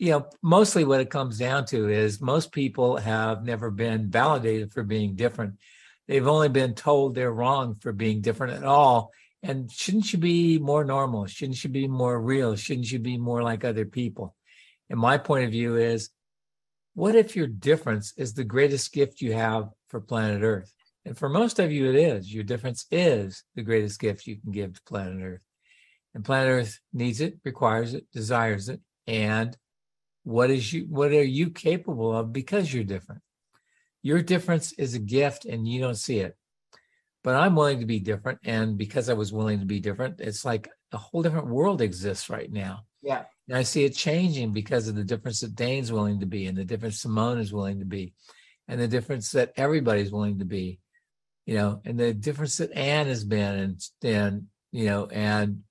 you know, mostly what it comes down to is most people have never been validated for being different. They've only been told they're wrong for being different at all. And shouldn't you be more normal? Shouldn't you be more real? Shouldn't you be more like other people? And my point of view is what if your difference is the greatest gift you have for planet Earth? And for most of you, it is. Your difference is the greatest gift you can give to planet Earth. And planet Earth needs it, requires it, desires it. And what is you what are you capable of because you're different? Your difference is a gift and you don't see it. But I'm willing to be different. And because I was willing to be different, it's like a whole different world exists right now. Yeah. And I see it changing because of the difference that Dain's willing to be and the difference Simone is willing to be and the difference that everybody's willing to be, you know, and the difference that Anne has been and, and you know, and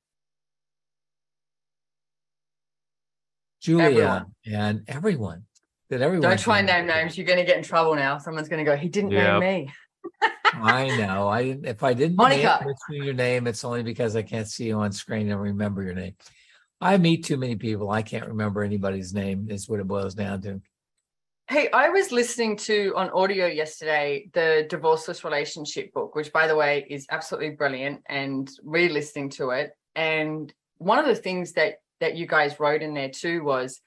Julia Everyone. and everyone that everyone. Don't try and name names. You're going to get in trouble now. Someone's going to go, he didn't Yeah. name me. I know. I didn't- if I didn't Monica. mention your name, it's only because I can't see you on screen and remember your name. I meet too many people. I can't remember anybody's name. Is what it boils down to. Hey, I was listening to on audio yesterday the Divorceless Relationship book, which, by the way, is absolutely brilliant, and re listening to it. And one of the things that that you guys wrote in there too was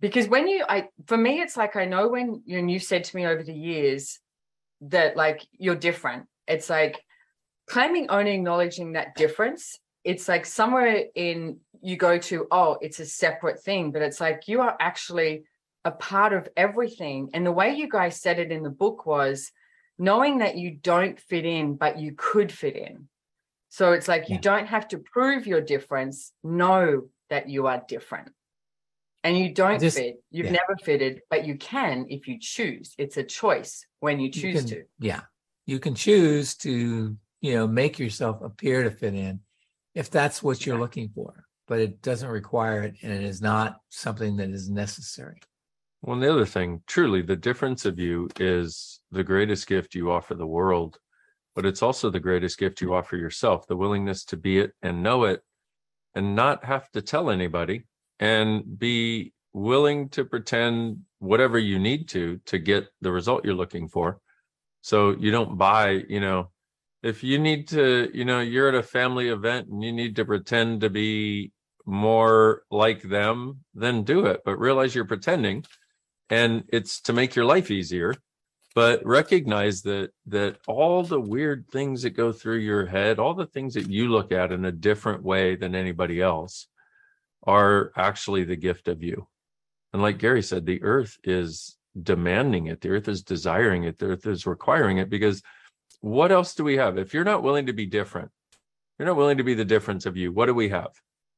because when you, I, for me, it's like I know when you, and you said to me over the years that like you're different. It's like claiming, owning, acknowledging that difference. It's like somewhere in you go to, oh, it's a separate thing, but it's like you are actually a part of everything. And the way you guys said it in the book was knowing that you don't fit in, but you could fit in. So it's like you don't have to prove your difference. Know that you are different. And you don't Just- fit. You've yeah. never fitted, but you can if you choose. It's a choice when you You choose can- to. Yeah, you can choose to you know make yourself appear to fit in if that's what you're Yeah. looking for, but it doesn't require it, and it is not something that is necessary. Well, and the other thing, truly, the difference of you is the greatest gift you offer the world, but it's also the greatest gift you offer yourself the willingness to be it and know it and not have to tell anybody and be willing to pretend whatever you need to to get the result you're looking for. So you don't buy, you know, if you need to, you know, you're at a family event and you need to pretend to be more like them, then do it, but realize you're pretending and it's to make your life easier but recognize that that all the weird things that go through your head all the things that you look at in a different way than anybody else are actually the gift of you. And like gary said the earth is demanding it. The earth is desiring it. The earth is requiring it because what else do we have? If you're not willing to be different you're not willing to be the difference of you what do we have